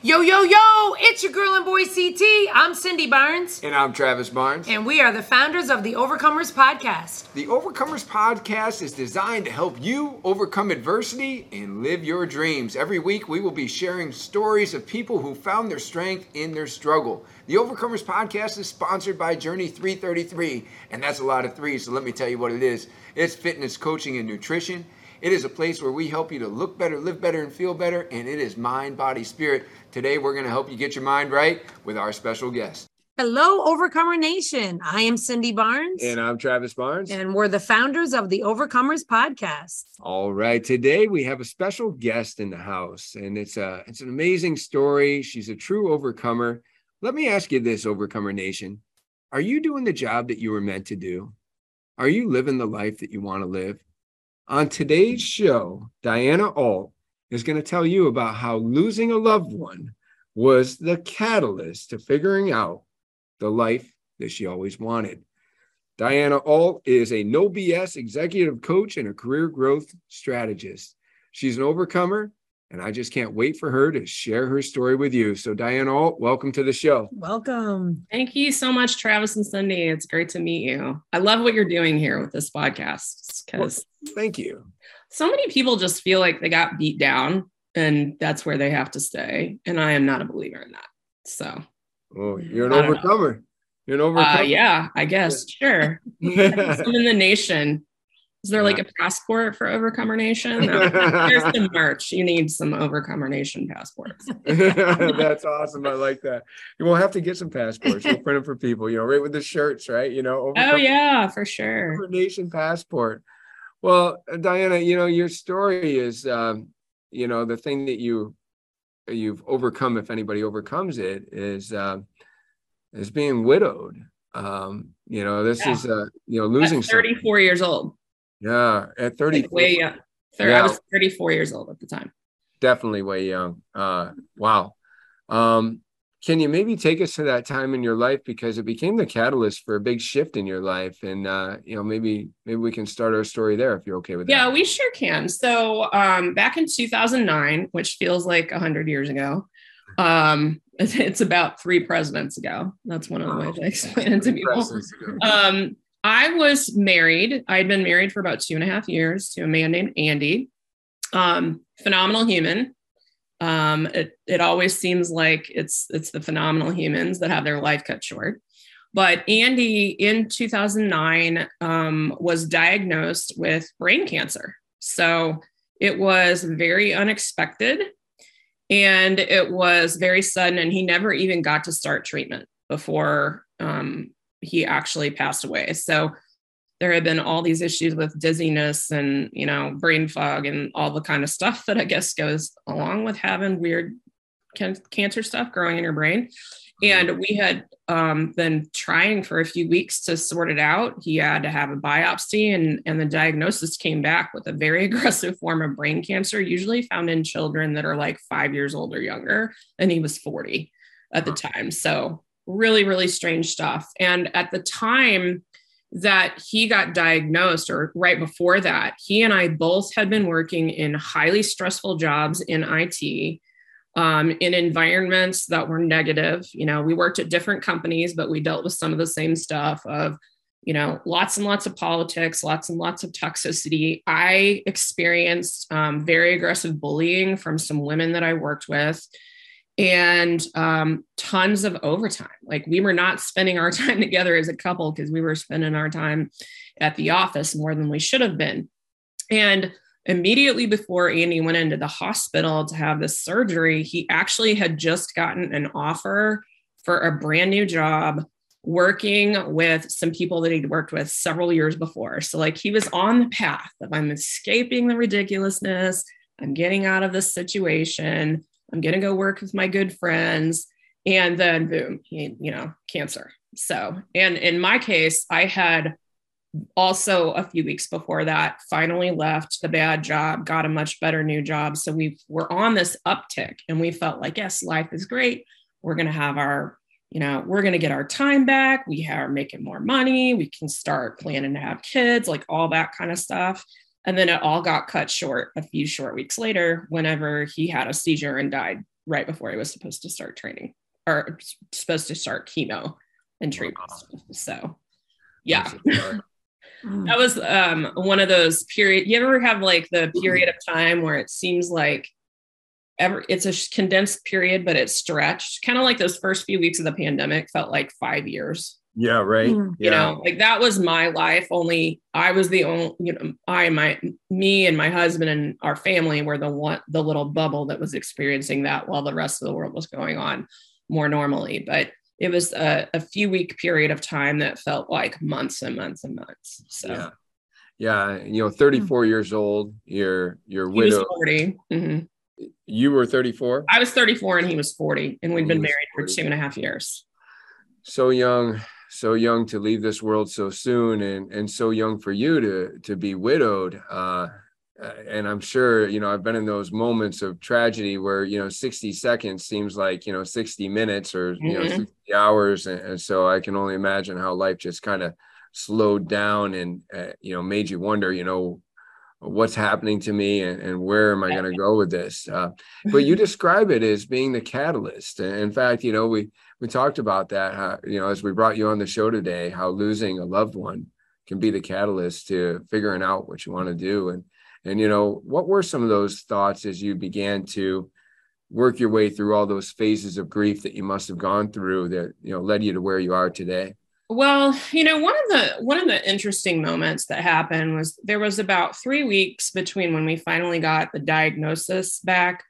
Yo, yo, yo, it's your girl and boy CT. I'm Cindy Barnes. And I'm Travis Barnes. And we are the founders of the Overcomers Podcast. The Overcomers Podcast is designed to help you overcome adversity and live your dreams. Every week, we will be sharing stories of people who found their strength in their struggle. The Overcomers Podcast is sponsored by Journey 333, and that's a lot of threes, so let me tell you what it is it's fitness, coaching, and nutrition. It is a place where we help you to look better, live better, and feel better, and it is mind, body, spirit. Today, we're going to help you get your mind right with our special guest. Hello, Overcomer Nation. I am Cindy Barnes. And I'm Travis Barnes. And we're the founders of the Overcomers Podcast. All right. Today we have a special guest in the house, and it's a it's an amazing story. She's a true overcomer. Let me ask you this, Overcomer Nation. Are you doing the job that you were meant to do? Are you living the life that you want to live? On today's show, Diana Alt is going to tell you about how losing a loved one was the catalyst to figuring out the life that she always wanted. Diana Alt is a no BS executive coach and a career growth strategist. She's an overcomer, and I just can't wait for her to share her story with you. So, Diana Alt, welcome to the show. Welcome. Thank you so much, Travis and Cindy. It's great to meet you. I love what you're doing here with this podcast because well, thank you. So many people just feel like they got beat down and that's where they have to stay. And I am not a believer in that. So, oh, you're an overcomer. Know. You're an overcomer. Uh, yeah, I guess. Sure. I'm in the nation is there like a passport for Overcomer Nation? There's the merch. You need some Overcomer Nation passports. That's awesome. I like that. You will have to get some passports. We'll print them for people, you know, right with the shirts, right? You know, Overcomer, oh, yeah, for sure. Overcomer Nation passport. Well, Diana, you know, your story is, um, you know, the thing that you you've overcome, if anybody overcomes it, is uh, is being widowed. Um, you know, this yeah. is uh, you know, losing At 34 something. years old. Yeah, at 30. Like way young. Yeah. I was 34 years old at the time. Definitely way young. Uh, wow. Um, can you maybe take us to that time in your life because it became the catalyst for a big shift in your life and uh, you know maybe maybe we can start our story there if you're okay with that yeah we sure can so um, back in 2009 which feels like 100 years ago um, it's about three presidents ago that's one of the ways i explain it to people um, I was married. I had been married for about two and a half years to a man named Andy. Um, phenomenal human. Um, it, it always seems like it's it's the phenomenal humans that have their life cut short. But Andy in 2009 um, was diagnosed with brain cancer. So it was very unexpected and it was very sudden, and he never even got to start treatment before um, he actually passed away. So there had been all these issues with dizziness and you know brain fog and all the kind of stuff that I guess goes along with having weird can- cancer stuff growing in your brain. And we had um, been trying for a few weeks to sort it out. He had to have a biopsy, and, and the diagnosis came back with a very aggressive form of brain cancer, usually found in children that are like five years old or younger. And he was 40 at the time. So really, really strange stuff. And at the time that he got diagnosed, or right before that, he and I both had been working in highly stressful jobs in IT. Um, in environments that were negative. You know, we worked at different companies, but we dealt with some of the same stuff of, you know, lots and lots of politics, lots and lots of toxicity. I experienced um, very aggressive bullying from some women that I worked with and um, tons of overtime. Like we were not spending our time together as a couple because we were spending our time at the office more than we should have been. And immediately before Andy went into the hospital to have this surgery, he actually had just gotten an offer for a brand new job working with some people that he'd worked with several years before. So, like, he was on the path of I'm escaping the ridiculousness, I'm getting out of this situation. I'm going to go work with my good friends. And then boom, you know, cancer. So, and in my case, I had also a few weeks before that finally left the bad job, got a much better new job. So we were on this uptick and we felt like, yes, life is great. We're going to have our, you know, we're going to get our time back. We are making more money. We can start planning to have kids, like all that kind of stuff. And then it all got cut short a few short weeks later whenever he had a seizure and died right before he was supposed to start training or supposed to start chemo and treatment. Wow. So, yeah. that was um, one of those period. You ever have like the period of time where it seems like ever it's a condensed period, but it's stretched, kind of like those first few weeks of the pandemic felt like five years. Yeah, right. Mm. You know, like that was my life. Only I was the only, you know, I, my, me and my husband and our family were the one, the little bubble that was experiencing that while the rest of the world was going on more normally. But it was a, a few week period of time that felt like months and months and months. So, yeah, yeah you know, 34 mm. years old, you're, you're widow. 40. Mm-hmm. You were 34? I was 34 and he was 40. And we'd been married 40. for two and a half years. So young, so young to leave this world so soon and and so young for you to to be widowed. Uh, and I'm sure, you know, I've been in those moments of tragedy where, you know, 60 seconds seems like, you know, 60 minutes or, you know, mm-hmm. 60 hours. And, and, so I can only imagine how life just kind of slowed down and, uh, you know, made you wonder, you know, what's happening to me and, and where am I going to go with this? Uh, but you describe it as being the catalyst. In fact, you know, we we talked about that. How, you know, as we brought you on the show today, how losing a loved one can be the catalyst to figuring out what you want to do. And and you know, what were some of those thoughts as you began to work your way through all those phases of grief that you must have gone through that you know led you to where you are today? Well, you know, one of the one of the interesting moments that happened was there was about 3 weeks between when we finally got the diagnosis back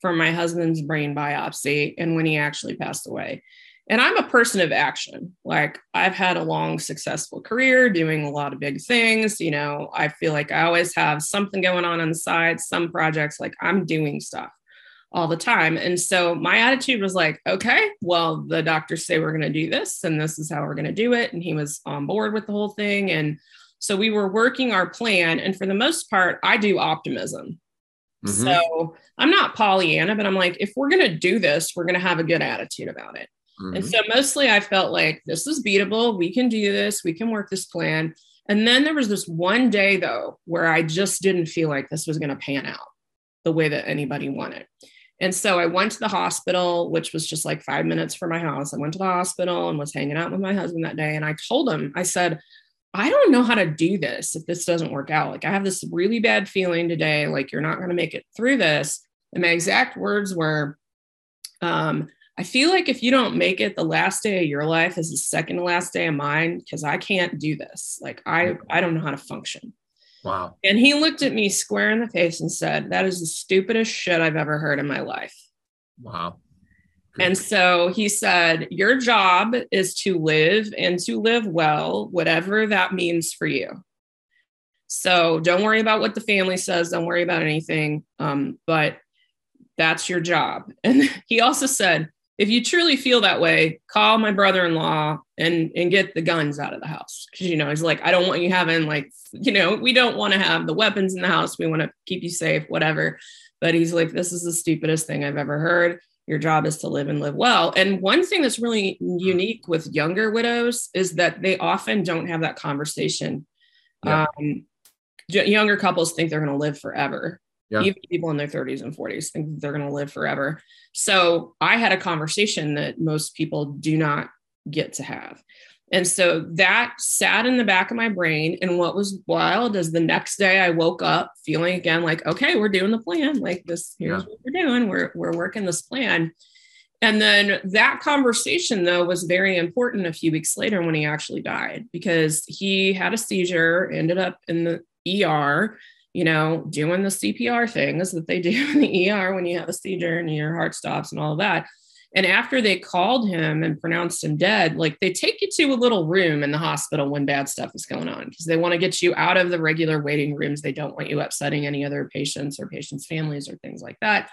for my husband's brain biopsy and when he actually passed away. And I'm a person of action. Like I've had a long successful career doing a lot of big things, you know, I feel like I always have something going on on the side, some projects like I'm doing stuff all the time. And so my attitude was like, okay, well, the doctors say we're going to do this and this is how we're going to do it. And he was on board with the whole thing. And so we were working our plan. And for the most part, I do optimism. Mm-hmm. So I'm not Pollyanna, but I'm like, if we're going to do this, we're going to have a good attitude about it. Mm-hmm. And so mostly I felt like this is beatable. We can do this. We can work this plan. And then there was this one day, though, where I just didn't feel like this was going to pan out the way that anybody wanted. And so I went to the hospital, which was just like five minutes from my house. I went to the hospital and was hanging out with my husband that day. And I told him, I said, I don't know how to do this if this doesn't work out. Like, I have this really bad feeling today, like, you're not going to make it through this. And my exact words were, um, I feel like if you don't make it the last day of your life is the second to last day of mine, because I can't do this. Like, I, I don't know how to function. Wow. And he looked at me square in the face and said, That is the stupidest shit I've ever heard in my life. Wow. And so he said, Your job is to live and to live well, whatever that means for you. So don't worry about what the family says. Don't worry about anything. Um, but that's your job. And he also said, if you truly feel that way, call my brother-in-law and and get the guns out of the house. Cause you know, he's like, I don't want you having like, you know, we don't want to have the weapons in the house. We want to keep you safe, whatever. But he's like, this is the stupidest thing I've ever heard. Your job is to live and live well. And one thing that's really unique with younger widows is that they often don't have that conversation. Yeah. Um, younger couples think they're going to live forever yeah. even people in their 30s and 40s think they're going to live forever. So I had a conversation that most people do not get to have. And so that sat in the back of my brain. And what was wild is the next day I woke up feeling again like, okay, we're doing the plan. Like this, here's yeah. what we're doing. We're, we're working this plan. And then that conversation, though, was very important a few weeks later when he actually died because he had a seizure, ended up in the ER you know, doing the CPR things that they do in the ER when you have a seizure and your heart stops and all of that. And after they called him and pronounced him dead, like they take you to a little room in the hospital when bad stuff is going on because they want to get you out of the regular waiting rooms. They don't want you upsetting any other patients or patients' families or things like that.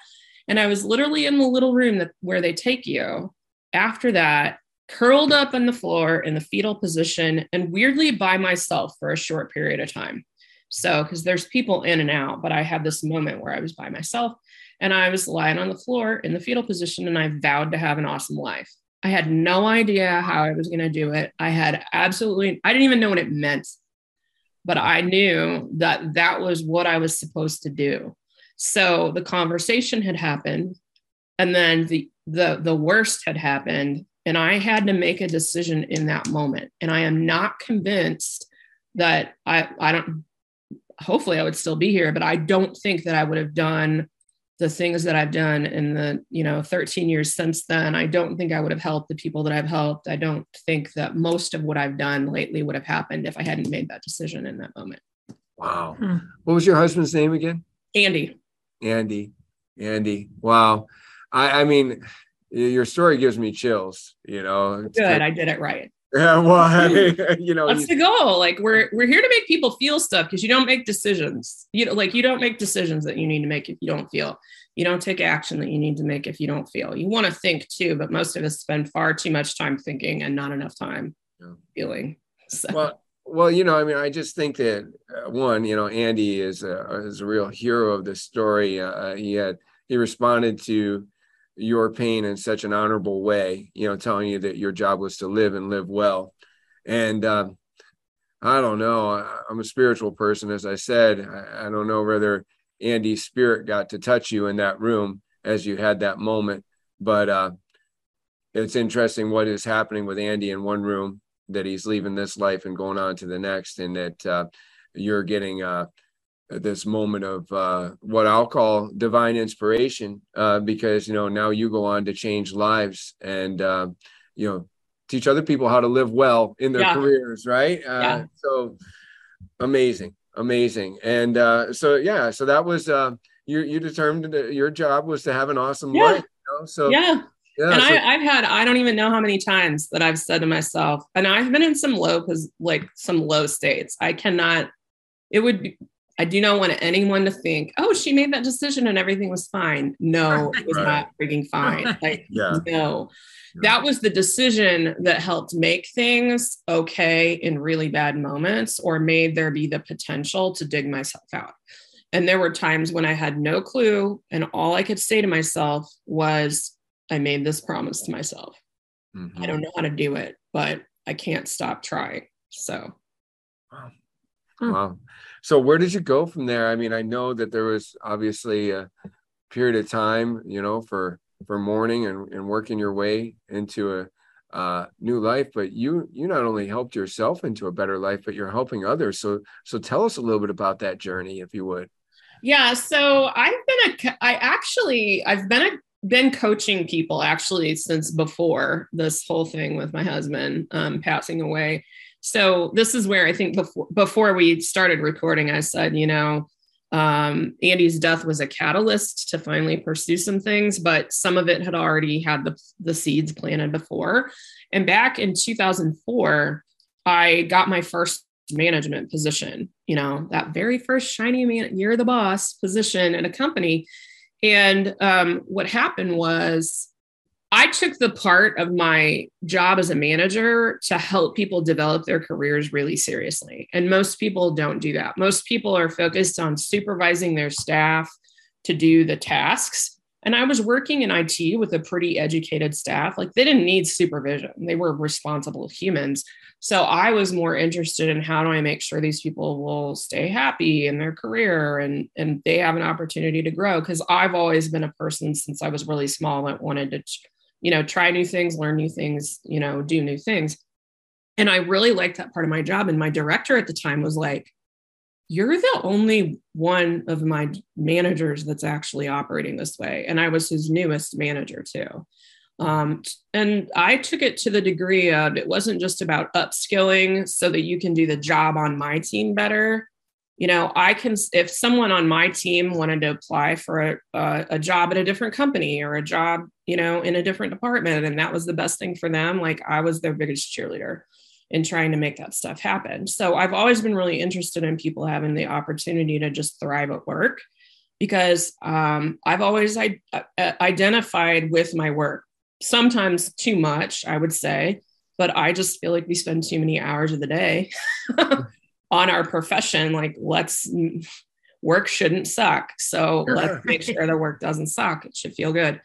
And I was literally in the little room that where they take you after that, curled up on the floor in the fetal position and weirdly by myself for a short period of time. So, because there's people in and out, but I had this moment where I was by myself and I was lying on the floor in the fetal position and I vowed to have an awesome life. I had no idea how I was going to do it. I had absolutely, I didn't even know what it meant, but I knew that that was what I was supposed to do. So the conversation had happened. and then the the the worst had happened and i had to make a decision in that moment and i am not convinced that i i don't hopefully i would still be here but i don't think that i would have done the things that i've done in the you know 13 years since then i don't think i would have helped the people that i've helped i don't think that most of what i've done lately would have happened if i hadn't made that decision in that moment wow hmm. what was your husband's name again andy andy andy wow I, I mean, your story gives me chills. You know, good. I did it right. Yeah, well, you know, that's the goal. Like we're we're here to make people feel stuff because you don't make decisions. You know, like you don't make decisions that you need to make if you don't feel. You don't take action that you need to make if you don't feel. You want to think too, but most of us spend far too much time thinking and not enough time yeah. feeling. So. Well, well, you know, I mean, I just think that uh, one, you know, Andy is a, is a real hero of this story. Uh, he had he responded to your pain in such an honorable way, you know, telling you that your job was to live and live well. And um, I don't know. I, am a spiritual person, as I said. I, don't know whether Andy's spirit got to touch you in that room as you had that moment, but uh, it's interesting what is happening with Andy in one room that he's leaving this life and going on to the next, and that uh, you're getting. Uh, this moment of uh, what I'll call divine inspiration, uh, because you know now you go on to change lives and uh, you know teach other people how to live well in their yeah. careers, right? Uh, yeah. So amazing, amazing, and uh, so yeah, so that was uh, you. You determined that your job was to have an awesome yeah. life. You know? So yeah. Yeah, and so- I, I've had I don't even know how many times that I've said to myself, and I've been in some low because like some low states. I cannot it would be I do not want anyone to think, oh, she made that decision and everything was fine. No, it was right. not freaking fine. Like, yeah. no. That was the decision that helped make things okay in really bad moments or made there be the potential to dig myself out. And there were times when I had no clue, and all I could say to myself was, I made this promise to myself. Mm-hmm. I don't know how to do it, but I can't stop trying. So, wow. wow. So where did you go from there? I mean, I know that there was obviously a period of time, you know, for for mourning and, and working your way into a uh, new life, but you you not only helped yourself into a better life, but you're helping others. So so tell us a little bit about that journey, if you would. Yeah, so I've been a I actually I've been a been coaching people actually since before this whole thing with my husband um, passing away. So this is where I think before before we started recording, I said, you know, um, Andy's death was a catalyst to finally pursue some things, but some of it had already had the, the seeds planted before. And back in 2004, I got my first management position, you know, that very first shiny man, you're the boss position in a company. And um, what happened was I took the part of my job as a manager to help people develop their careers really seriously. And most people don't do that. Most people are focused on supervising their staff to do the tasks. And I was working in IT with a pretty educated staff. Like they didn't need supervision, they were responsible humans. So I was more interested in how do I make sure these people will stay happy in their career and, and they have an opportunity to grow. Because I've always been a person since I was really small that wanted to you know, try new things, learn new things, you know, do new things. And I really liked that part of my job. And my director at the time was like, You're the only one of my managers that's actually operating this way. And I was his newest manager too. Um, and I took it to the degree of it wasn't just about upskilling so that you can do the job on my team better you know i can if someone on my team wanted to apply for a, a, job at a different company or a job you know in a different department and that was the best thing for them like i was their biggest cheerleader in trying to make that stuff happen. So i've always been really interested in people having the opportunity to just thrive at work because um, i've always I- uh, identified with my work. Sometimes too much i would say but i just feel like we spend too many hours of the day on our profession like let's work shouldn't suck. So let's make sure the work doesn't suck. It should feel good.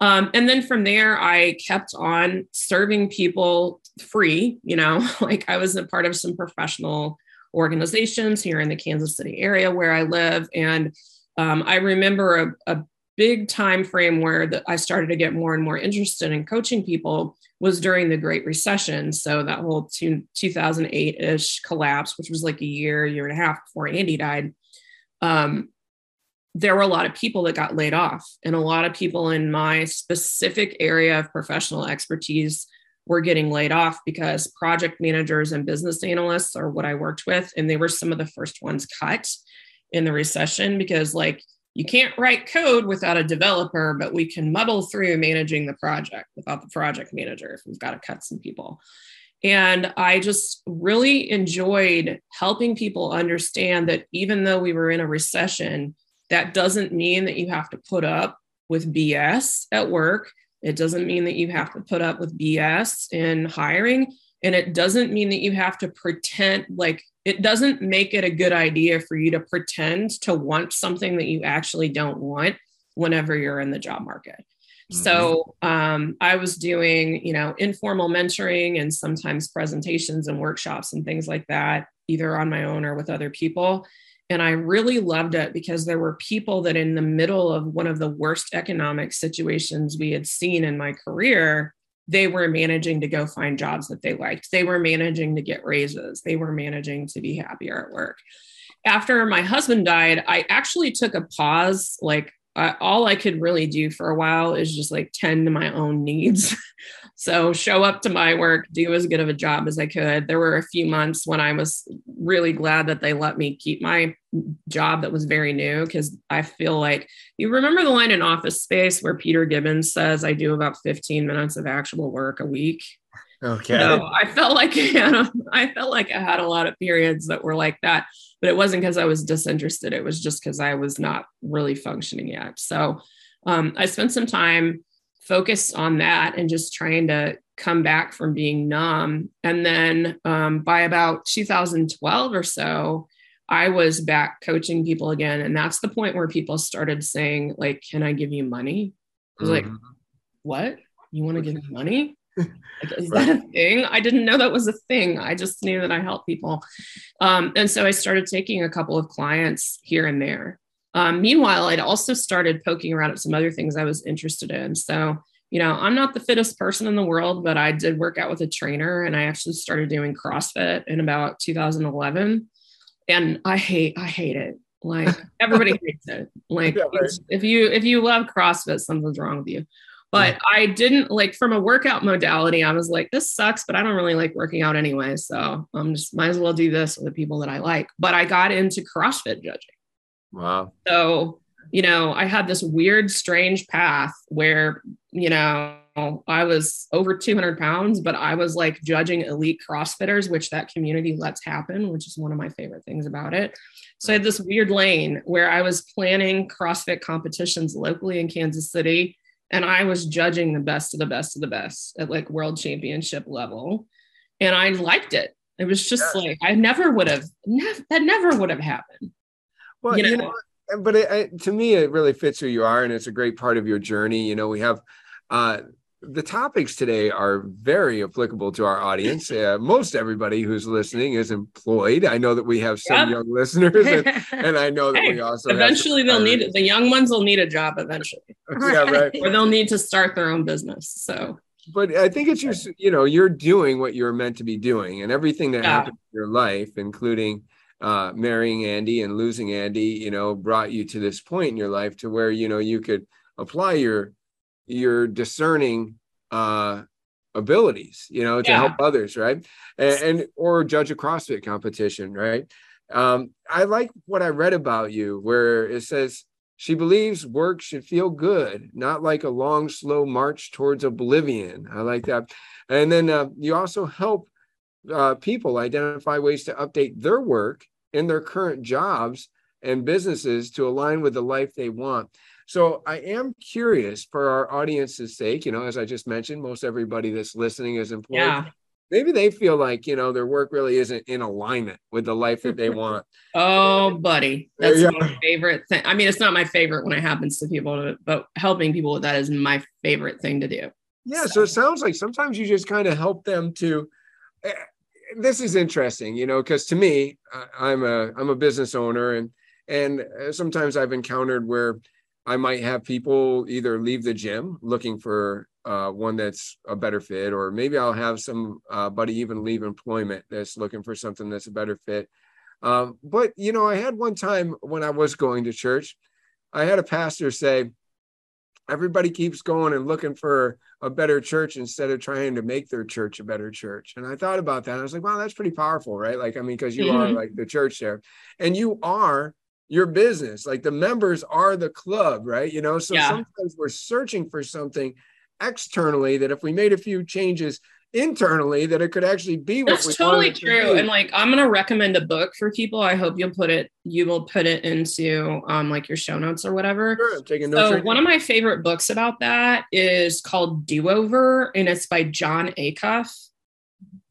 Um, and then from there i kept on serving people free you know like i was a part of some professional organizations here in the kansas city area where i live. And um, i remember a, a big time frame where the, I started to get more and more interested in coaching people was during the Great Recession. So that whole 2008 ish collapse, which was like a year, year and a half before Andy died. Um, there were a lot of people that got laid off, and a lot of people in my specific area of professional expertise were getting laid off because project managers and business analysts are what I worked with, and they were some of the first ones cut in the recession because, like, you can't write code without a developer, but we can muddle through managing the project without the project manager if we've got to cut some people. And I just really enjoyed helping people understand that even though we were in a recession, that doesn't mean that you have to put up with BS at work. It doesn't mean that you have to put up with BS in hiring. And it doesn't mean that you have to pretend like it doesn't make it a good idea for you to pretend to want something that you actually don't want whenever you're in the job market. Mm-hmm. So um, I was doing, you know, informal mentoring and sometimes presentations and workshops and things like that, either on my own or with other people. And I really loved it because there were people that, in the middle of one of the worst economic situations we had seen in my career, they were managing to go find jobs that they liked. They were managing to get raises. They were managing to be happier at work. After my husband died, I actually took a pause. Like, all I could really do for a while is just like tend to my own needs. So show up to my work, do as good of a job as I could. There were a few months when I was really glad that they let me keep my job that was very new because I feel like you remember the line in Office Space where Peter Gibbons says, I do about 15 minutes of actual work a week. Okay. So I felt like I felt like I had a lot of periods that were like that, but it wasn't because I was disinterested. It was just because I was not really functioning yet. So um, I spent some time focused on that and just trying to come back from being numb. And then um, by about 2012 or so, I was back coaching people again. And that's the point where people started saying, like, can I give you money? I was mm-hmm. like, what? You want to give me money? Like, is that a thing? I didn't know that was a thing. I just knew that I help people. Um, and so I started taking a couple of clients here and there. Um, meanwhile, I'd also started poking around at some other things I was interested in. So, you know, I'm not the fittest person in the world, but I did work out with a trainer and I actually started doing CrossFit in about 2011. And I hate, I hate it. Like everybody hates it. Like yeah, right. if you if you love CrossFit, something's wrong with you. But yeah. I didn't like from a workout modality, I was like, this sucks, but I don't really like working out anyway. So I'm just might as well do this with the people that I like. But I got into CrossFit judging. Wow. So, you know, I had this weird, strange path where, you know, I was over 200 pounds, but I was like judging elite CrossFitters, which that community lets happen, which is one of my favorite things about it. So I had this weird lane where I was planning CrossFit competitions locally in Kansas City, and I was judging the best of the best of the best at like world championship level. And I liked it. It was just yeah. like I never would have, that never would have happened. Well, you know, you know but it, it, to me, it really fits who you are, and it's a great part of your journey. You know, we have uh, the topics today are very applicable to our audience. Uh, most everybody who's listening is employed. I know that we have some yep. young listeners, and, and, I know that hey, we also eventually they'll need it. The young ones will need a job eventually. yeah, right. or they'll need to start their own business. So but I think it's your, you know, you're doing what you're meant to be doing, and everything that yeah. happened in your life, including uh, marrying Andy and losing Andy, you know, brought you to this point in your life to where you know you could apply your your discerning uh, abilities, you know, to yeah. help others, right? And, and, or judge a CrossFit competition, right? Um, I like what I read about you, where it says she believes work should feel good, not like a long, slow march towards oblivion. I like that. And then uh, you also help uh, people identify ways to update their work in their current jobs and businesses to align with the life they want. So I am curious for our audience's sake, you know, as I just mentioned, most everybody that's listening is employed. Yeah. Maybe they feel like, you know, their work really isn't in alignment with the life that they want. oh, buddy. That's my favorite thing. I mean, it's not my favorite when it happens to people, but helping people with that is my favorite thing to do. Yeah. So, so it sounds like sometimes you just kind of help them to eh, this is interesting, you know, because to me, I'm a I'm a business owner, and and uh, sometimes I've encountered where I might have people either leave the gym looking for uh, one that's a better fit, or maybe I'll have some uh, buddy even leave employment that's looking for something that's a better fit. Um, but you know, I had one time when I was going to church, I had a pastor say, everybody keeps going and looking for a better church instead of trying to make their church a better church. And I thought about that. I was like, wow, that's pretty powerful, right? Like, I mean, because you mm-hmm. are like the church there and you are your business. Like the members are the club, right? You know, so yeah. sometimes we're searching for something externally that if we made a few changes internally that it could actually be what That's totally true. To and like I'm gonna recommend a book for people. I hope you'll put it, you will put it into um like your show notes or whatever. Sure, taking notes. So right one now. of my favorite books about that is called Do Over, and it's by Jon Acuff.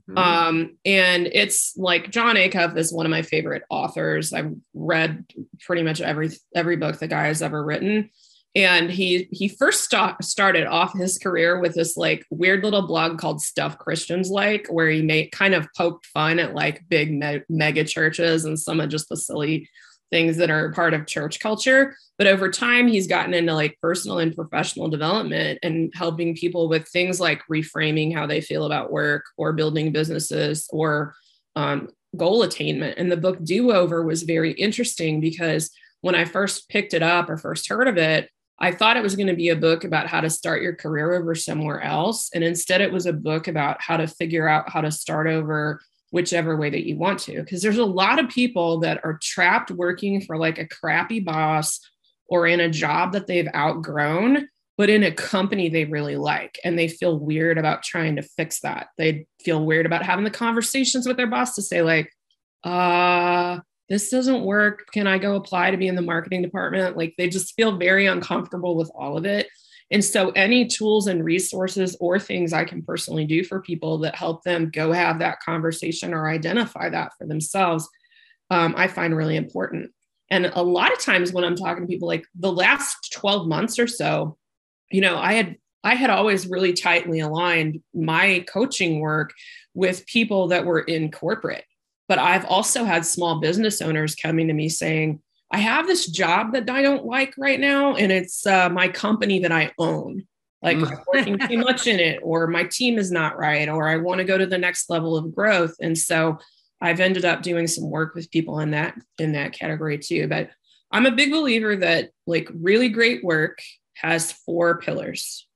Mm-hmm. Um, and it's like Jon Acuff is one of my favorite authors. I've read pretty much every every book the guy has ever written and he he first st- started off his career with this like weird little blog called stuff christians like where he made kind of poked fun at like big me- mega churches and some of just the silly things that are part of church culture. But over time he's gotten into like personal and professional development and helping people with things like reframing how they feel about work or building businesses or um, goal attainment. And the book do over was very interesting because when i first picked it up or first heard of it I thought it was going to be a book about how to start your career over somewhere else. And instead, it was a book about how to figure out how to start over whichever way that you want to. Because there's a lot of people that are trapped working for like a crappy boss or in a job that they've outgrown, but in a company they really like. And they feel weird about trying to fix that. They feel weird about having the conversations with their boss to say, like, uh, this doesn't work. Can I go apply to be in the marketing department? Like they just feel very uncomfortable with all of it. And so, any tools and resources or things I can personally do for people that help them go have that conversation or identify that for themselves, um, I find really important. And a lot of times when I'm talking to people, like the last 12 months or so, you know, I had I had always really tightly aligned my coaching work with people that were in corporate but I've also had small business owners coming to me saying, I have this job that I don't like right now, and it's uh, my company that I own. Like mm. I'm working too much in it, or my team is not right, or I want to go to the next level of growth. And so I've ended up doing some work with people in that in that category too. But I'm a big believer that like really great work has four pillars.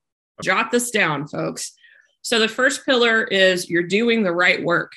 Jot this down, folks. So the first pillar is you're doing the right work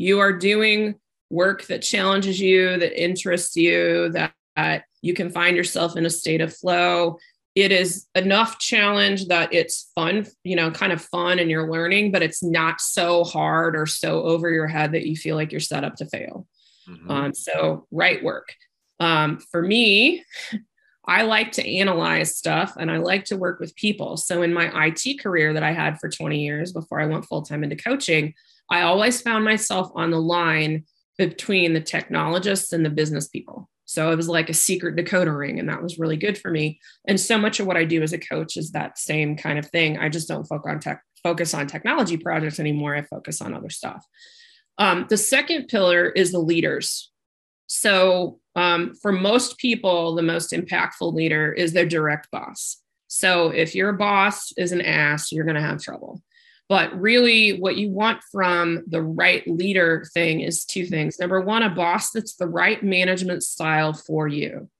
you are doing work that challenges you, that interests you, that, that you can find yourself in a state of flow. It is enough challenge that it's fun, you know, kind of fun and you're learning, but it's not so hard or so over your head that you feel like you're set up to fail. Mm-hmm. Um, so, right work. Um, for me, I like to analyze stuff and I like to work with people. So, in my IT career that I had for 20 years before I went full time into coaching, I always found myself on the line between the technologists and the business people. So it was like a secret decoder ring, and that was really good for me. And so much of what I do as a coach is that same kind of thing. I just don't focus on tech, focus on technology projects anymore. I focus on other stuff. Um, the second pillar is the leaders. So um, for most people, the most impactful leader is their direct boss. So if your boss is an ass, you're going to have trouble. But really, what you want from the right leader thing is two things. Number one, a boss that's the right management style for you.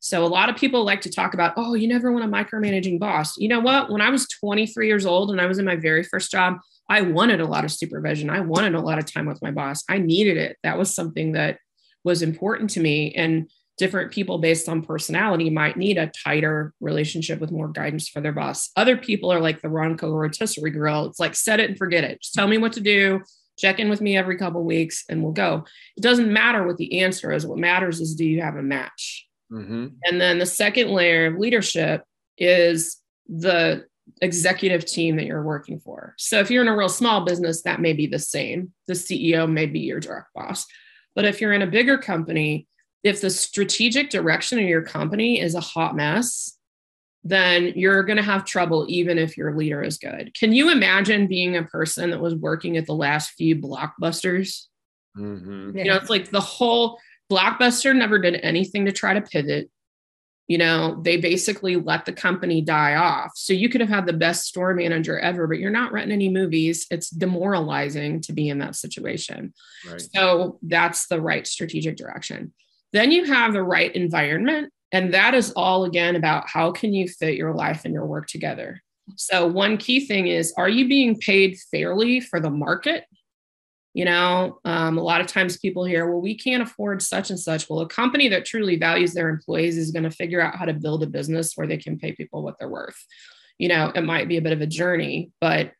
So, a lot of people like to talk about, oh, you never want a micromanaging boss. You know what? When I was 23 years old and I was in my very first job, I wanted a lot of supervision. I wanted a lot of time with my boss. I needed it. That was something that was important to me. And different people based on personality might need a tighter relationship with more guidance for their boss. Other people are like the Ronco rotisserie grill. It's like set it and forget it. Just tell me what to do. Check in with me every couple weeks and we'll go. It doesn't matter what the answer is. What matters is do you have a match? Mm-hmm. And then the second layer of leadership is the executive team that you're working for. So if you're in a real small business, that may be the same. The CEO may be your direct boss. But if you're in a bigger company, if the strategic direction of your company is a hot mess, then you're going to have trouble even if your leader is good. Can you imagine being a person that was working at the last few blockbusters? Mm-hmm. You know, it's like the whole blockbuster never did anything to try to pivot. you know they basically let the company die off so you could have had the best store manager ever but you're not renting any movies it's demoralizing to be in that situation right. so that's the right strategic direction then you have the right environment and that is all again about how can you fit your life and your work together so one key thing is are you being paid fairly for the market you know, um, a lot of times people hear, well, we can't afford such and such. Well, a company that truly values their employees is going to figure out how to build a business where they can pay people what they're worth. You know, it might be a bit of a journey, but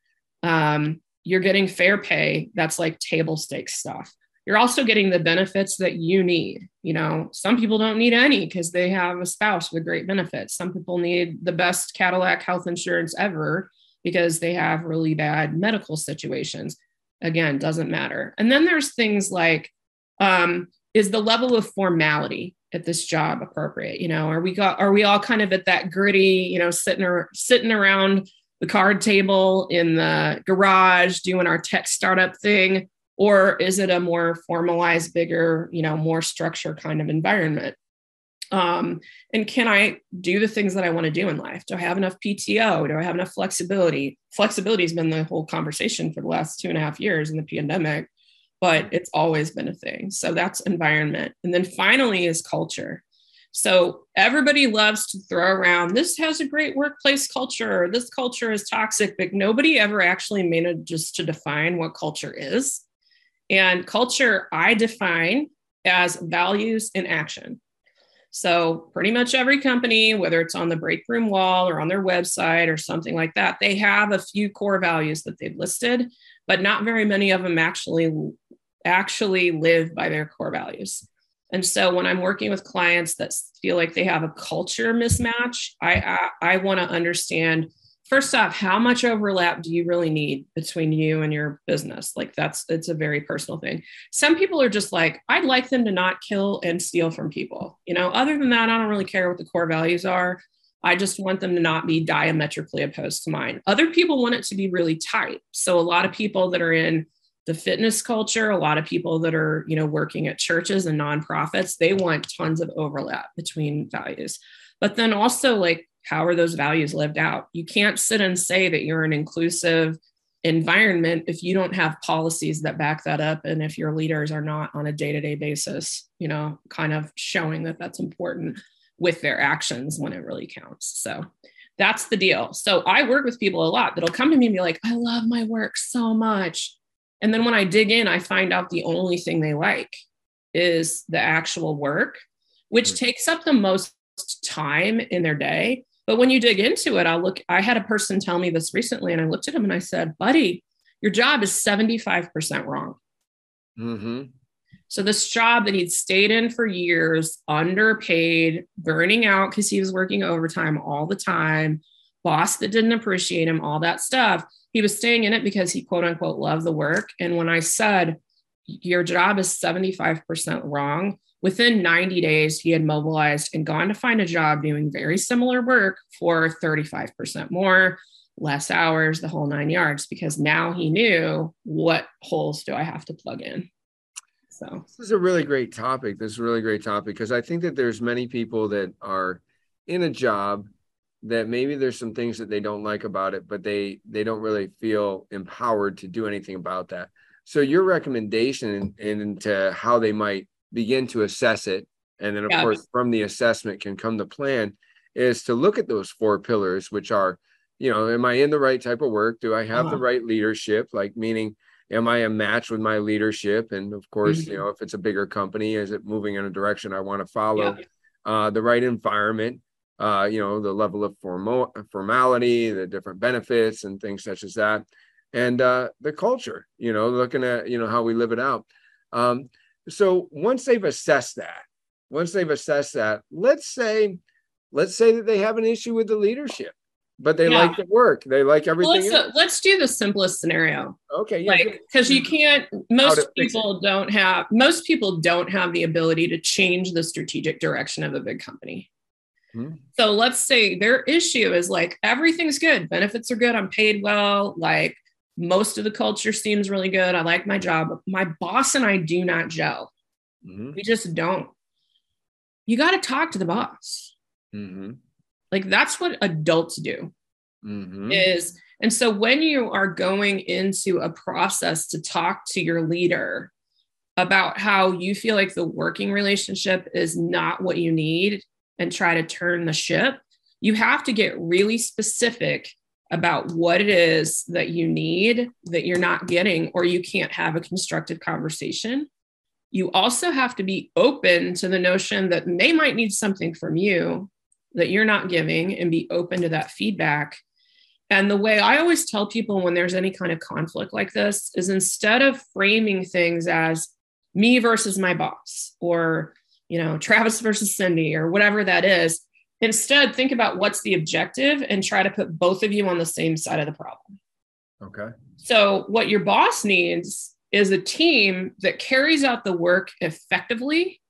um, you're getting fair pay. That's like table stakes stuff. You're also getting the benefits that you need. You know, some people don't need any because they have a spouse with great benefits. Some people need the best Cadillac health insurance ever because they have really bad medical situations again doesn't matter and then there's things like um, is the level of formality at this job appropriate you know are we got are we all kind of at that gritty you know sitting or sitting around the card table in the garage doing our tech startup thing or is it a more formalized bigger you know more structured kind of environment um, and can I do the things that I want to do in life? Do I have enough PTO? Do I have enough flexibility? Flexibility has been the whole conversation for the last two and a half years in the pandemic, but it's always been a thing. So that's environment. And then finally is culture. So everybody loves to throw around this has a great workplace culture, this culture is toxic, but nobody ever actually manages to define what culture is. And culture, I define as values in action. So, pretty much every company, whether it's on the break room wall or on their website or something like that, they have a few core values that they've listed, but not very many of them actually actually live by their core values. And so when I'm working with clients that feel like they have a culture mismatch, I I, I want to understand first off how much overlap do you really need between you and your business? Like that's it's a very personal thing. Some people are just like i'd like them to not kill and steal from people you know? Other than that i don't really care what the core values are. I just want them to not be diametrically opposed to mine. Other people want it to be really tight. So a lot of people that are in the fitness culture a lot of people that are you know working at churches and nonprofits they want tons of overlap between values. But then also like how are those values lived out? You can't sit and say that you're an inclusive environment if you don't have policies that back that up and if your leaders are not on a day-to-day basis you know kind of showing that that's important with their actions when it really counts so that's the deal so i work with people a lot that'll come to me and be like i love my work so much and then when i dig in i find out the only thing they like is the actual work which mm-hmm. takes up the most time in their day but when you dig into it, I'll look, I had a person tell me this recently, and I looked at him and I said, buddy, your job is 75% wrong. Mm-hmm. So this job that he'd stayed in for years, underpaid, burning out because he was working overtime all the time, boss that didn't appreciate him, all that stuff. He was staying in it because he quote unquote loved the work. And when I said, your job is 75% wrong, Within 90 days, he had mobilized and gone to find a job doing very similar work for 35% more, less hours, the whole nine yards, because now he knew what holes do I have to plug in. So this is a really great topic. This is a really great topic because I think that there's many people that are in a job that maybe there's some things that they don't like about it, but they they don't really feel empowered to do anything about that. So your recommendation into how they might begin to assess it and then of yeah. course from the assessment can come the plan is to look at those four pillars which are you know am i in the right type of work do i have uh-huh. the right leadership like meaning am i a match with my leadership and of course mm-hmm. you know if it's a bigger company is it moving in a direction i want to follow yeah. uh, the right environment uh, you know the level of formal formality the different benefits and things such as that and uh, the culture you know looking at you know how we live it out um, so once they've assessed that, once they've assessed that, let's say, let's say that they have an issue with the leadership, but they yeah. like the work, they like everything. Well, let's, let's, do the simplest scenario. Okay, yeah. Like because you can't. Most people don't have. Most people don't have the ability to change the strategic direction of a big company. Hmm. So let's say their issue is like everything's good, benefits are good, I'm paid well, like most of the culture seems really good. I like my job. My boss and I do not gel. Mm-hmm. We just don't. You got to talk to the boss. Mm-hmm. Like that's what adults do. Mm-hmm. Is and so when you are going into a process to talk to your leader about how you feel like the working relationship is not what you need and try to turn the ship, you have to get really specific about what it is that you need that you're not getting, or you can't have a constructive conversation. You also have to be open to the notion that they might need something from you that you're not giving and be open to that feedback. And the way I always tell people when there's any kind of conflict like this is instead of framing things as me versus my boss or, you know, Travis versus Cindy or whatever that is, instead think about what's the objective and try to put both of you on the same side of the problem. Okay. So, what your boss needs is a team that carries out the work effectively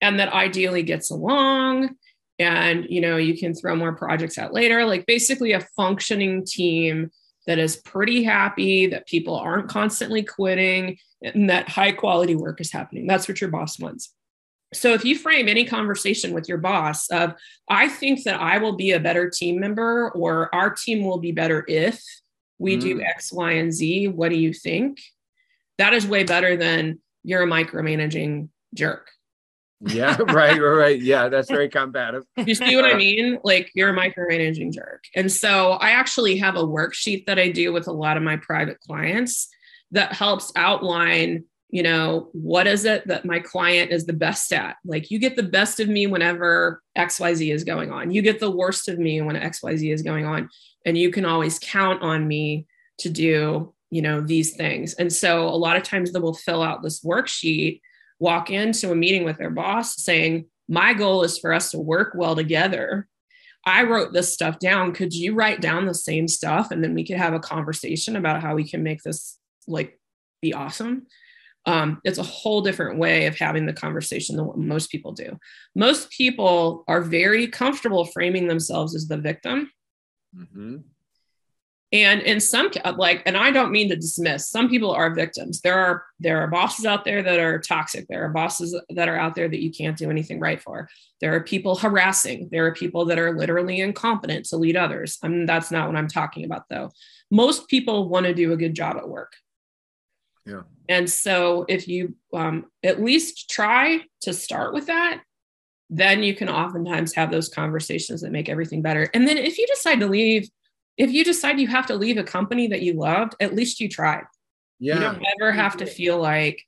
and that ideally gets along and you know you can throw more projects out later like basically a functioning team that is pretty happy that people aren't constantly quitting and that high quality work is happening that's what your boss wants so if you frame any conversation with your boss of i think that i will be a better team member or our team will be better if we mm. do x y and z what do you think that is way better than you're a micromanaging jerk yeah, right, right, right. Yeah, that's very combative. you see what I mean? Like you're a micromanaging jerk. And so I actually have a worksheet that I do with a lot of my private clients that helps outline, you know, what is it that my client is the best at? Like you get the best of me whenever XYZ is going on. You get the worst of me when XYZ is going on. And you can always count on me to do, you know, these things. And so a lot of times they will fill out this worksheet walk into a meeting with their boss saying, My goal is for us to work well together. I wrote this stuff down. Could you write down the same stuff? And then we could have a conversation about how we can make this like be awesome. Um, it's a whole different way of having the conversation than what most people do. Most people are very comfortable framing themselves as the victim. Mm-hmm. And in some like, and I don't mean to dismiss, some people are victims. There are there are bosses out there that are toxic. There are bosses that are out there that you can't do anything right for. There are people harassing. There are people that are literally incompetent to lead others. I mean, that's not what I'm talking about though. Most people want to do a good job at work. Yeah. And so if you um, at least try to start with that, then you can oftentimes have those conversations that make everything better. And then if you decide to leave if you decide you have to leave a company that you loved, at least you tried. Yeah. You don't ever have to feel like,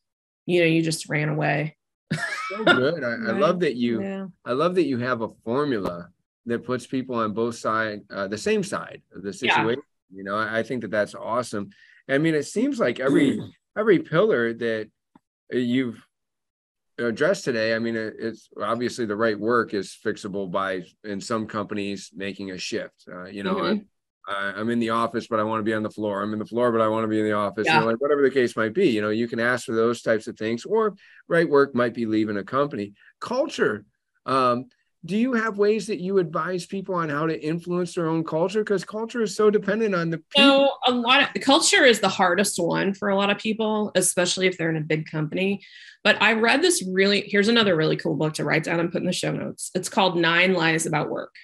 you know, you just ran away. so good. I, right. I, love that you yeah. I love that you have a formula that puts people on both sides, uh, the same side of the situation. Yeah. You know, I, I think that that's awesome. I mean, it seems like every every pillar that you've addressed today, I mean, it's obviously the right work is fixable by in some companies making a shift. Uh, you know, mm-hmm. I'm in the office, but I want to be on the floor. I'm in the floor, but I want to be in the office. Yeah. You know, like whatever the case might be, you know, you can ask for those types of things, or right work might be leaving a company. Culture. Um, do you have ways that you advise people on how to influence their own culture? Because culture is so dependent on the people. So a lot of the culture is the hardest one for a lot of people, especially if they're in a big company. But I read this really. Here's another really cool book to write down and put in the show notes. It's called Nine Lies About Work.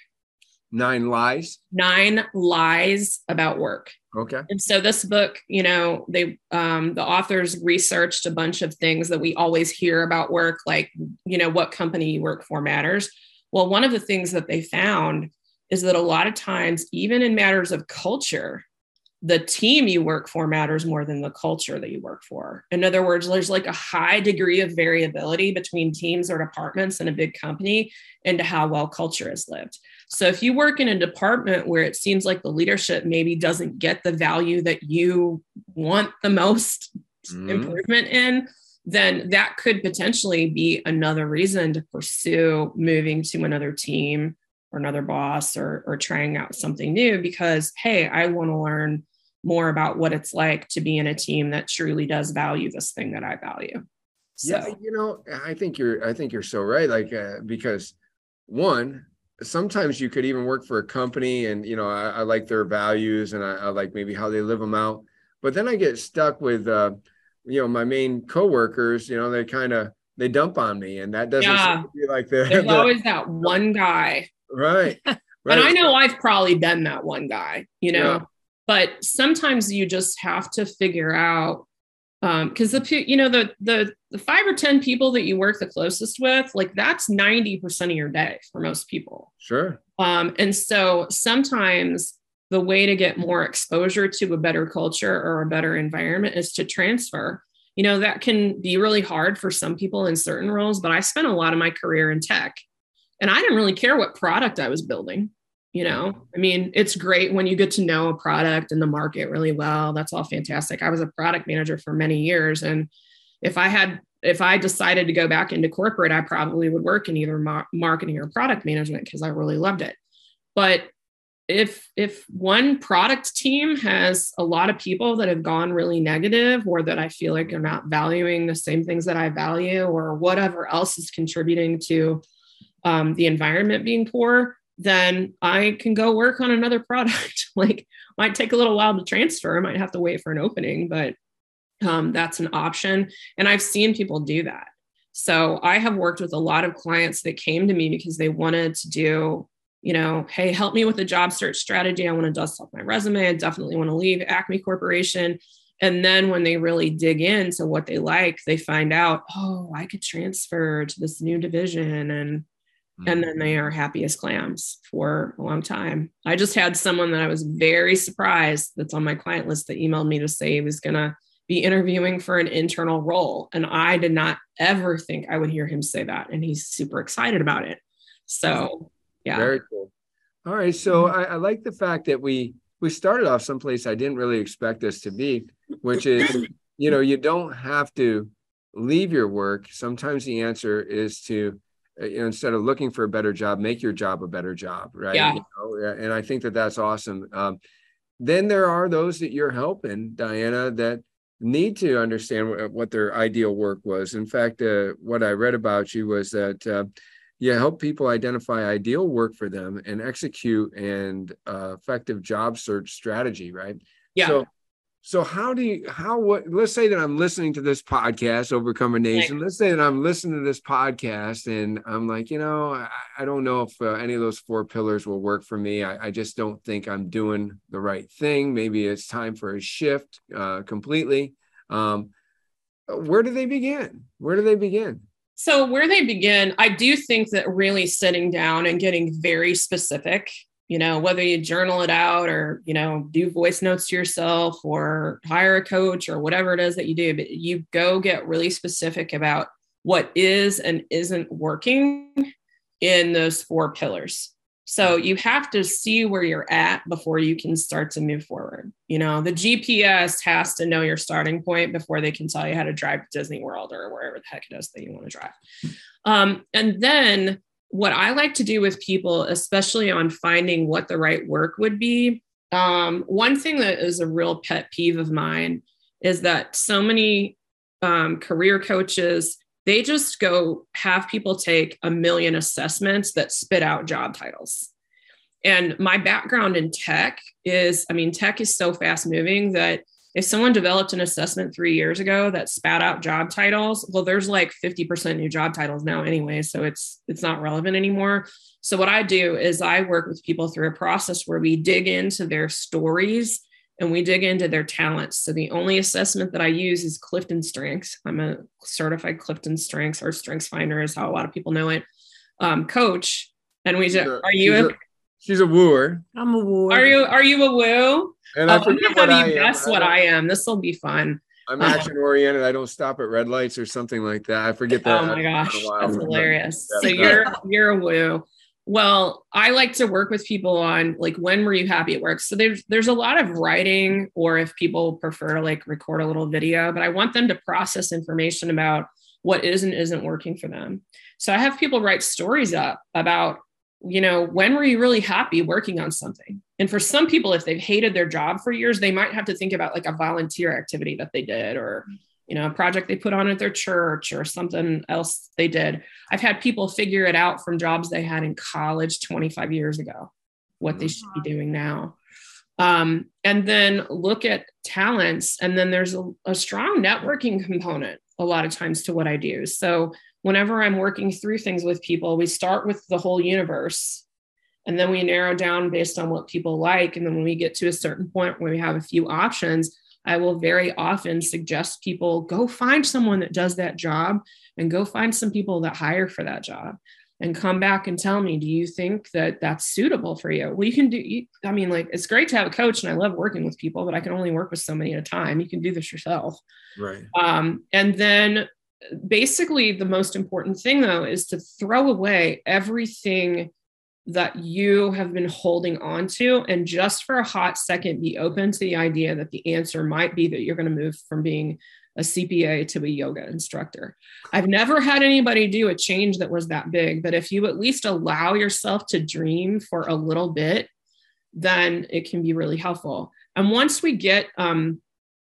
Nine lies. Nine lies about work. Okay. And so this book, you know, they um, the authors researched a bunch of things that we always hear about work, like you know what company you work for matters. Well, one of the things that they found is that a lot of times, even in matters of culture, the team you work for matters more than the culture that you work for. In other words, there's like a high degree of variability between teams or departments in a big company into how well culture is lived. So if you work in a department where it seems like the leadership maybe doesn't get the value that you want the most mm-hmm. improvement in, then that could potentially be another reason to pursue moving to another team or another boss or, or trying out something new because, hey, I want to learn more about what it's like to be in a team that truly does value this thing that I value. So. Yeah, you know, I think you're I think you're so right. Like uh, because one, sometimes you could even work for a company and you know I, I like their values and I, I, like maybe how they live them out. But then I get stuck with uh, you know my main coworkers. You know they kind of they dump on me, and that doesn't Yeah. be like the, There's the- always that one guy. right. right. And I know I've probably been that one guy, you know, Yeah. but sometimes you just have to figure out um because the you know the the the five or ten people that you work the closest with like that's 90% of your day for most people Sure. um and so sometimes the way to get more exposure to a better culture or a better environment is to transfer. You know that can be really hard for some people in certain roles but i spent a lot of my career in tech and i didn't really care what product i was building you know? I mean it's great when you get to know a product and the market really well. That's all fantastic. I was a product manager for many years and if i had if i decided to go back into corporate i probably would work in either marketing or product management because i really loved it. But if if one product team has a lot of people that have gone really negative or that i feel like are not valuing the same things that i value or whatever else is contributing to um, the environment being poor then i can go work on another product. Like might take a little while to transfer. Might have to wait for an opening but um, that's an option. And i've seen people do that. So i have worked with a lot of clients that came to me because they wanted to do you know, hey, help me with a job search strategy. I want to dust off my resume. I definitely want to leave Acme Corporation. And then when they really dig into what they like, they find out, oh, I could transfer to this new division. And and then they are happy as clams for a long time. I just had someone that I was very surprised that's on my client list that emailed me to say he was gonna be interviewing for an internal role. And I did not ever think I would hear him say that. And he's super excited about it. So yeah. Very cool. All right. So I, I like the fact that we we started off someplace I didn't really expect us to be, which is, you know, you don't have to leave your work. Sometimes the answer is to, uh, you know, instead of looking for a better job, make your job a better job, right? Yeah. You know, and I think that that's awesome. Um, then there are those that you're helping, Diana, that need to understand what, what their ideal work was. In fact, uh, what I read about you was that. Uh, you help people identify ideal work for them and execute an uh, effective job search strategy right? Yeah. so so how do you how what let's say that i'm listening to this podcast overcomer nation. Let's say that i'm listening to this podcast and i'm like you know i, I don't know if uh, any of those four pillars will work for me. I, I just don't think i'm doing the right thing. Maybe it's time for a shift uh, completely. Um, where do they begin? Where do they begin So, where they begin, I do think that really sitting down and getting very specific, you know, whether you journal it out or, you know, do voice notes to yourself or hire a coach or whatever it is that you do, but you go get really specific about what is and isn't working in those four pillars. So you have to see where you're at before you can start to move forward. You know, the GPS has to know your starting point before they can tell you how to drive to Disney World or wherever the heck it is that you want to drive. Um, and then what I like to do with people, especially on finding what the right work would be, um, one thing that is a real pet peeve of mine is that so many um, career coaches they just go have people take a million assessments that spit out job titles. And my background in tech is, I mean, tech is so fast moving that if someone developed an assessment three years ago that spat out job titles, well, there's like 50% new job titles now anyway. So it's it's not relevant anymore. So what I do is I work with people through a process where we dig into their stories and we dig into their talents. So the only assessment that I use is Clifton Strengths. I'm a certified Clifton Strengths or Strengths Finder is how a lot of people know it. Um, coach, and we just, are you she's a, a, she's a wooer I'm a wooer. are you are you a woo? and Oh, i I'm forget gonna what have i you am guess what don't- I am. This will be fun. I'm action oriented. I don't stop at red lights or something like that. I forget that. Oh my gosh, It's been a while. that's hilarious. Yeah. So you're you're a woo. Well, I like to work with people on like when were you happy at work? So there's there's a lot of writing, or if people prefer to like record a little video, but I want them to process information about what is and isn't working for them. So I have people write stories up about, you know, when were you really happy working on something? And for some people, if they've hated their job for years, they might have to think about like a volunteer activity that they did or you know, a project they put on at their church or something else they did. I've had people figure it out from jobs they had in college 25 years ago, what they should be doing now. Um, and then look at talents. And then there's a, a strong networking component. a lot of times to what I do. So whenever I'm working through things with people, we start with the whole universe and then we narrow down based on what people like. And then when we get to a certain point where we have a few options, I will very often suggest people go find someone that does that job and go find some people that hire for that job and come back and tell me, do you think that that's suitable for you? Well, you can do, you, I mean, like, it's great to have a coach and I love working with people, but I can only work with so many at a time. You can do this yourself. Right. Um, and then basically, the most important thing though is to throw away everything that you have been holding on to and just for a hot second be open to the idea that the answer might be that you're going to move from being a CPA to a yoga instructor. I've never had anybody do a change that was that big, but if you at least allow yourself to dream for a little bit, then it can be really helpful. And once we get um,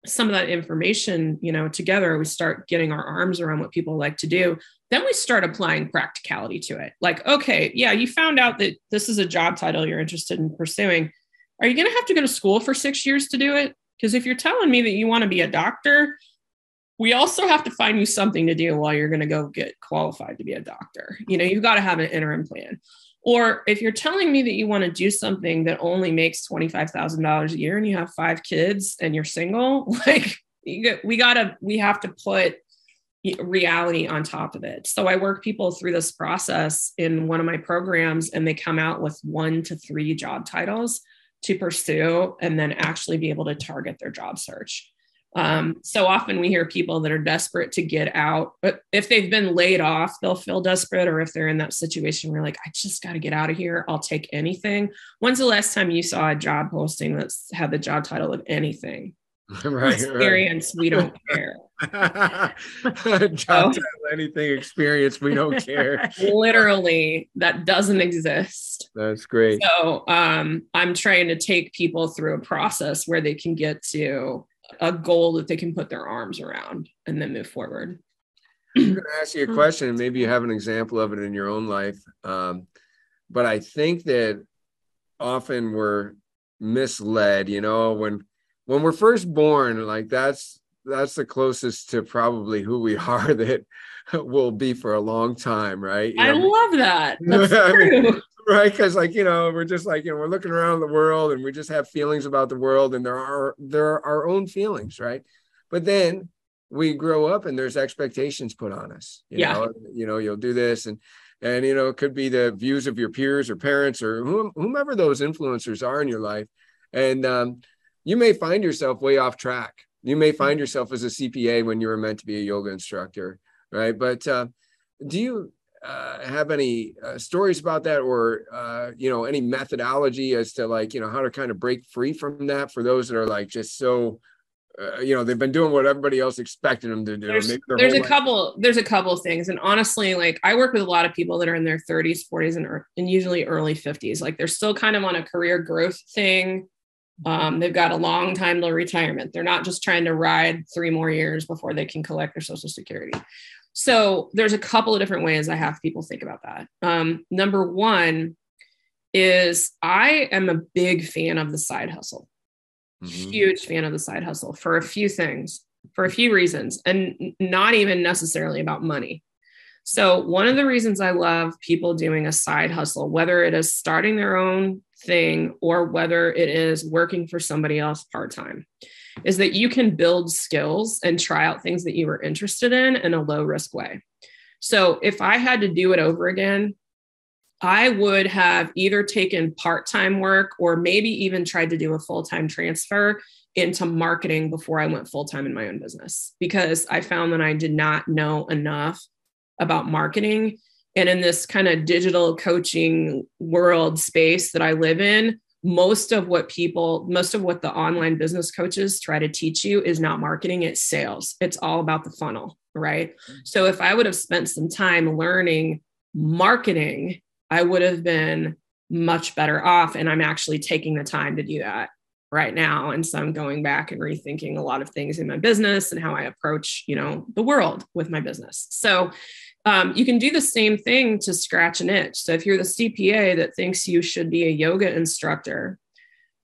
some of that information, you know, together, we start getting our arms around what people like to do. Then we start applying practicality to it. Like, okay, yeah, you found out that this is a job title you're interested in pursuing. Are you going to have to go to school for six years to do it? Because if you're telling me that you want to be a doctor, we also have to find you something to do while you're going to go get qualified to be a doctor. You know, you've got to have an interim plan. Or if you're telling me that you want to do something that only makes $25,000 a year and you have five kids and you're single, like we got to, we have to put reality on top of it. So I work people through this process in one of my programs and they come out with one to three job titles to pursue and then actually be able to target their job search. Um, so often we hear people that are desperate to get out, but if they've been laid off, they'll feel desperate, or if they're in that situation where like, I just got to get out of here, I'll take anything. When's the last time you saw a job posting that's had the job title of anything? right, experience, right. we don't care. job title, anything experience, we don't care. Literally, that doesn't exist. That's great. So um, I'm trying to take people through a process where they can get to a goal that they can put their arms around and then move forward. I'm going to ask you a question. Maybe you have an example of it in your own life. Um, but I think that often we're misled, you know, when when we're first born, like that's that's the closest to probably who we are that will be for a long time, right? You I love that. I mean, right because like you know we're just like you know we're looking around the world and we just have feelings about the world and there are there are our own feelings right but then we grow up and there's expectations put on us you yeah. know you know you'll do this and and you know it could be the views of your peers or parents or whomever those influencers are in your life and um, you may find yourself way off track. You may find yourself as a cpa when you were meant to be a yoga instructor right? But uh, do you uh, have any uh, stories about that or uh, you know any methodology as to like you know how to kind of break free from that for those that are like just so uh, you know they've been doing what everybody else expected them to do? There's, there's a life. couple there's a couple things. And honestly like i work with a lot of people that are in their 30s 40s and, and usually early 50s like they're still kind of on a career growth thing um, they've got a long time to retirement they're not just trying to ride three more years before they can collect their social security so there's a couple of different ways I have people think about that. Um, number one is I am a big fan of the side hustle, mm-hmm. huge fan of the side hustle for a few things, for a few reasons, and not even necessarily about money. So, one of the reasons I love people doing a side hustle, whether it is starting their own thing or whether it is working for somebody else part time, is that you can build skills and try out things that you were interested in in a low risk way. So if I had to do it over again, I would have either taken part time work or maybe even tried to do a full time transfer into marketing before I went full time in my own business because I found that I did not know enough about marketing. And in this kind of digital coaching world space that I live in, most of what people, most of what the online business coaches try to teach you is not marketing, it's sales. It's all about the funnel, right? So if I would have spent some time learning marketing, I would have been much better off. And I'm actually taking the time to do that right now. And so I'm going back and rethinking a lot of things in my business and how I approach, you know, the world with my business. So um, you can do the same thing to scratch an itch. So if you're the CPA that thinks you should be a yoga instructor,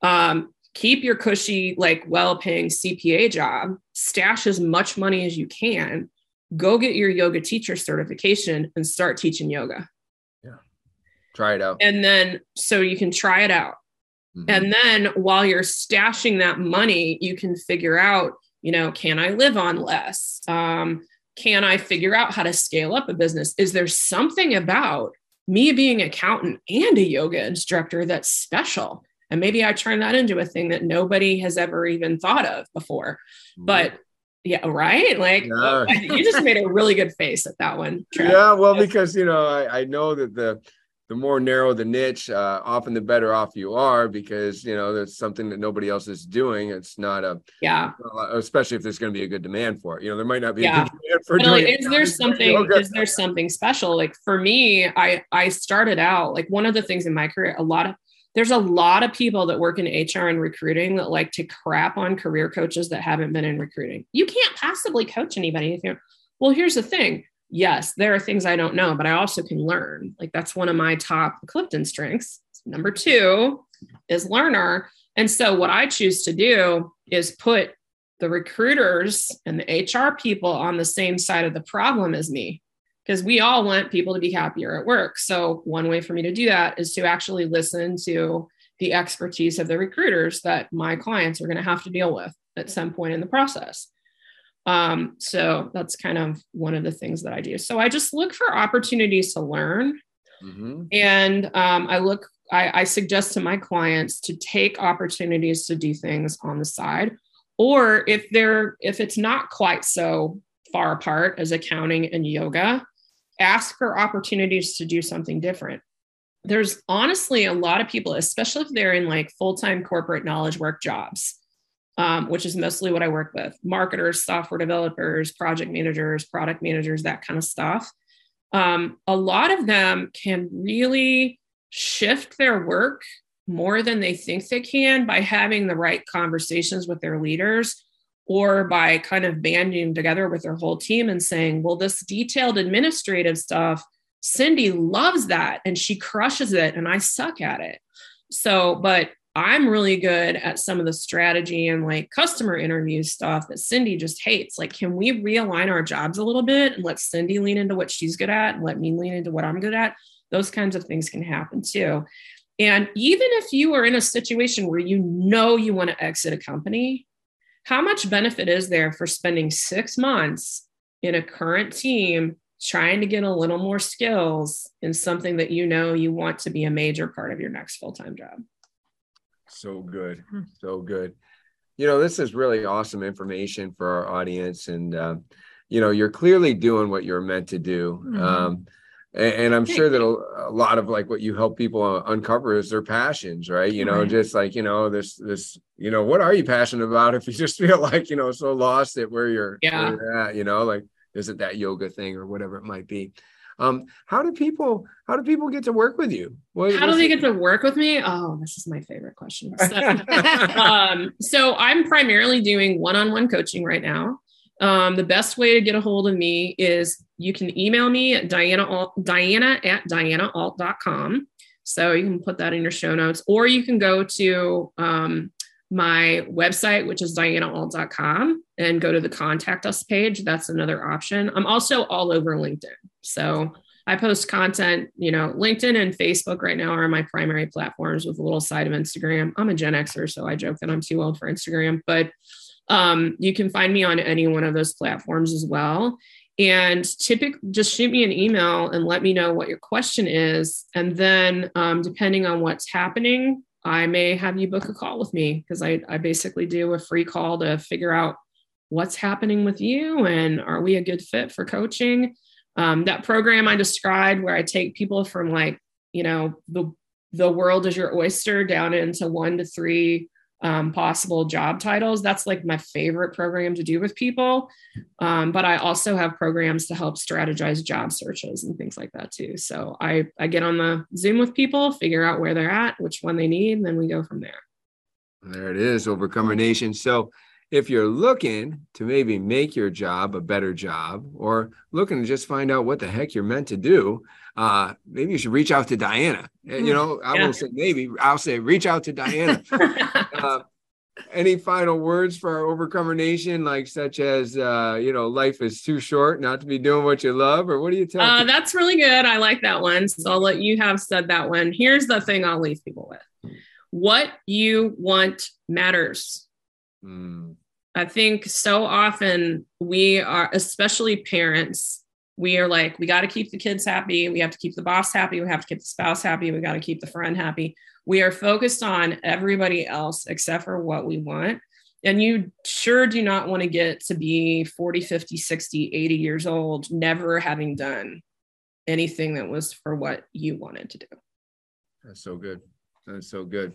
um, keep your cushy, like well paying CPA job, stash as much money as you can, go get your yoga teacher certification and start teaching yoga. Yeah. Try it out. And then so you can try it out. Mm-hmm. And then while you're stashing that money, you can figure out, you know, can I live on less? Um, can I figure out how to scale up a business? Is there something about me being accountant and a yoga instructor that's special? And maybe I turn that into a thing that nobody has ever even thought of before. Mm-hmm. But yeah, right. Like you just made a really good face at that one. Yeah, well, because you know, I, I know that the the more narrow the niche, uh, often the better off you are because you know that's something that nobody else is doing. It's not a yeah, especially if there's going to be a good demand for it. You know, there might not be yeah. a good demand for but like, is there something? Yoga. Is there something special? Like for me, I I started out like one of the things in my career. A lot of there's a lot of people that work in HR and recruiting that like to crap on career coaches that haven't been in recruiting. You can't possibly coach anybody if you're. Well, here's the thing yes, there are things I don't know, but I also can learn. Like that's one of my top Clifton strengths. Number two is learner. And so what I choose to do is put the recruiters and the HR people on the same side of the problem as me because we all want people to be happier at work. So one way for me to do that is to actually listen to the expertise of the recruiters that my clients are going to have to deal with at some point in the process. Um, so that's kind of one of the things that I do. So I just look for opportunities to learn. Mm-hmm. And um, I look, I, I suggest to my clients to take opportunities to do things on the side. Or if they're, if it's not quite so far apart as accounting and yoga, ask for opportunities to do something different. There's honestly a lot of people, especially if they're in like full time corporate knowledge work jobs um, which is mostly what I work with marketers, software developers, project managers, product managers, that kind of stuff. Um, a lot of them can really shift their work more than they think they can by having the right conversations with their leaders or by kind of banding together with their whole team and saying, well, this detailed administrative stuff, Cindy loves that and she crushes it, and I suck at it. So, but I'm really good at some of the strategy and like customer interview stuff that Cindy just hates. Like, can we realign our jobs a little bit and let Cindy lean into what she's good at and let me lean into what I'm good at? Those kinds of things can happen too. And even if you are in a situation where you know you want to exit a company, how much benefit is there for spending six months in a current team trying to get a little more skills in something that you know you want to be a major part of your next full time job? So good. Hmm. So good. You know, this is really awesome information for our audience. And, uh, you know, you're clearly doing what you're meant to do. Mm-hmm. Um, and, and, I'm sure that a, a, lot of like what you help people uncover is their passions, right? You know, right. just like, you know, this, this, you know, what are you passionate about if you just feel like, you know, so lost at where you're, yeah. where you're at, you know, like, is it that yoga thing or whatever it might be? Um, how do people how do people get to work with you? What, how do they get to work with me? Oh, this is my favorite question. So, um, so I'm primarily doing one-on-one coaching right now. Um, the best way to get a hold of me is you can email me at Diana, Diana at dianaalt.com. So you can put that in your show notes, or you can go to um, my website, which is dianaalt.com, and go to the contact us page. That's another option. I'm also all over LinkedIn. So I post content, you know, LinkedIn and Facebook right now are my primary platforms with a little side of Instagram. I'm a Gen Xer, so I joke that I'm too old for Instagram, but um, you can find me on any one of those platforms as well. And typically, just shoot me an email and let me know what your question is. And then, um, depending on what's happening, I may have you book a call with me because I, I basically do a free call to figure out what's happening with you and are we a good fit for coaching. Um, that program I described where I take people from like, you know, the the world is your oyster down into one to three um, possible job titles. That's like my favorite program to do with people. Um, but I also have programs to help strategize job searches and things like that too. So I, I get on the Zoom with people, figure out where they're at, which one they need, and then we go from there. There it is, Overcomer Nation. So if you're looking to maybe make your job a better job or looking to just find out what the heck you're meant to do, uh, maybe you should reach out to Diana. You mm, know, I yeah. won't say maybe, I'll say reach out to Diana. uh, any final words for our overcomer nation like such as uh you know life is too short not to be doing what you love or what do you tell uh, that's really good. I like that one. So i'll let you have said that one. Here's the thing i'll leave people with. What you want matters mm. i think so often we are especially parents we are like we got to keep the kids happy we have to keep the boss happy we have to keep the spouse happy we got to keep the friend happy we are focused on everybody else except for what we want. And you sure do not want to get to be 40, 50, 60, 80 years old, never having done anything that was for what you wanted to do. That's so good. That's so good.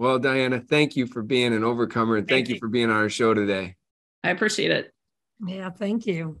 Well, Diana, thank you for being an overcomer and thank, thank you for being on our show today. I appreciate it. Yeah, thank you.